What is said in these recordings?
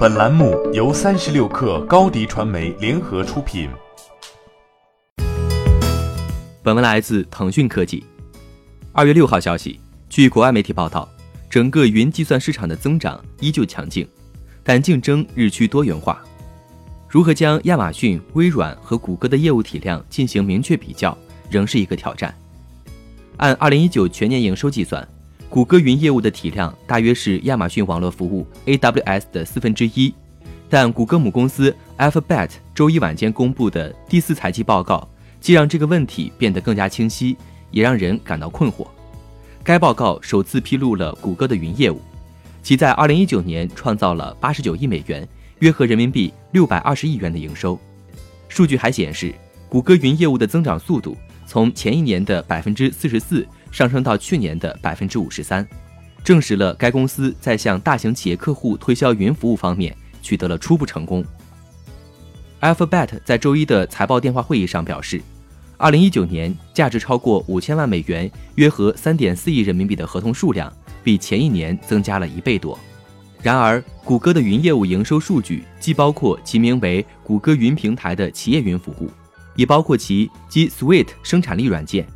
本栏目由三十六氪高低传媒联合出品。本文来自腾讯科技。二月六号消息，据国外媒体报道，整个云计算市场的增长依旧强劲，但竞争日趋多元化。如何将亚马逊、微软和谷歌的业务体量进行明确比较，仍是一个挑战。按二零一九全年营收计算。谷歌云业务的体量大约是亚马逊网络服务 AWS 的四分之一，但谷歌母公司 Alphabet 周一晚间公布的第四财季报告，既让这个问题变得更加清晰，也让人感到困惑。该报告首次披露了谷歌的云业务，其在2019年创造了89亿美元，约合人民币620亿元的营收。数据还显示，谷歌云业务的增长速度从前一年的百分之四十四。上升到去年的百分之五十三，证实了该公司在向大型企业客户推销云服务方面取得了初步成功。Alphabet 在周一的财报电话会议上表示，二零一九年价值超过五千万美元（约合三点四亿人民币）的合同数量比前一年增加了一倍多。然而，谷歌的云业务营收数据既包括其名为谷歌云平台的企业云服务，也包括其 G Suite 生产力软件。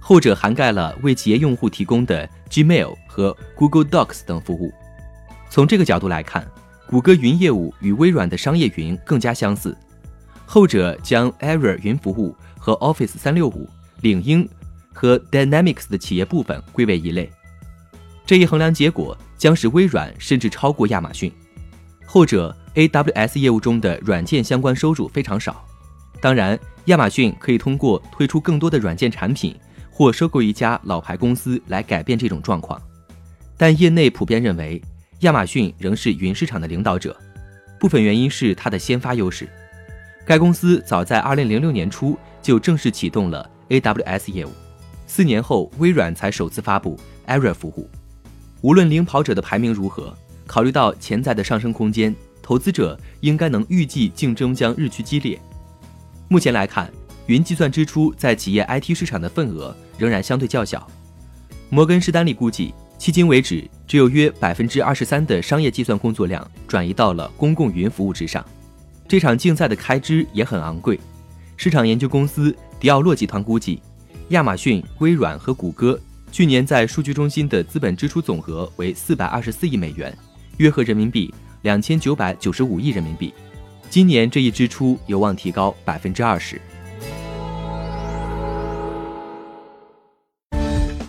后者涵盖了为企业用户提供的 Gmail 和 Google Docs 等服务。从这个角度来看，谷歌云业务与微软的商业云更加相似。后者将 Azure 云服务和 Office 365、领英和 Dynamics 的企业部分归为一类。这一衡量结果将使微软甚至超过亚马逊。后者 AWS 业务中的软件相关收入非常少。当然，亚马逊可以通过推出更多的软件产品。或收购一家老牌公司来改变这种状况，但业内普遍认为亚马逊仍是云市场的领导者。部分原因是它的先发优势。该公司早在2006年初就正式启动了 AWS 业务，四年后微软才首次发布 Azure 服务。无论领跑者的排名如何，考虑到潜在的上升空间，投资者应该能预计竞争将日趋激烈。目前来看。云计算支出在企业 IT 市场的份额仍然相对较小。摩根士丹利估计，迄今为止，只有约百分之二十三的商业计算工作量转移到了公共云服务之上。这场竞赛的开支也很昂贵。市场研究公司迪奥洛集团估计，亚马逊、微软和谷歌去年在数据中心的资本支出总额为四百二十四亿美元，约合人民币两千九百九十五亿人民币。今年这一支出有望提高百分之二十。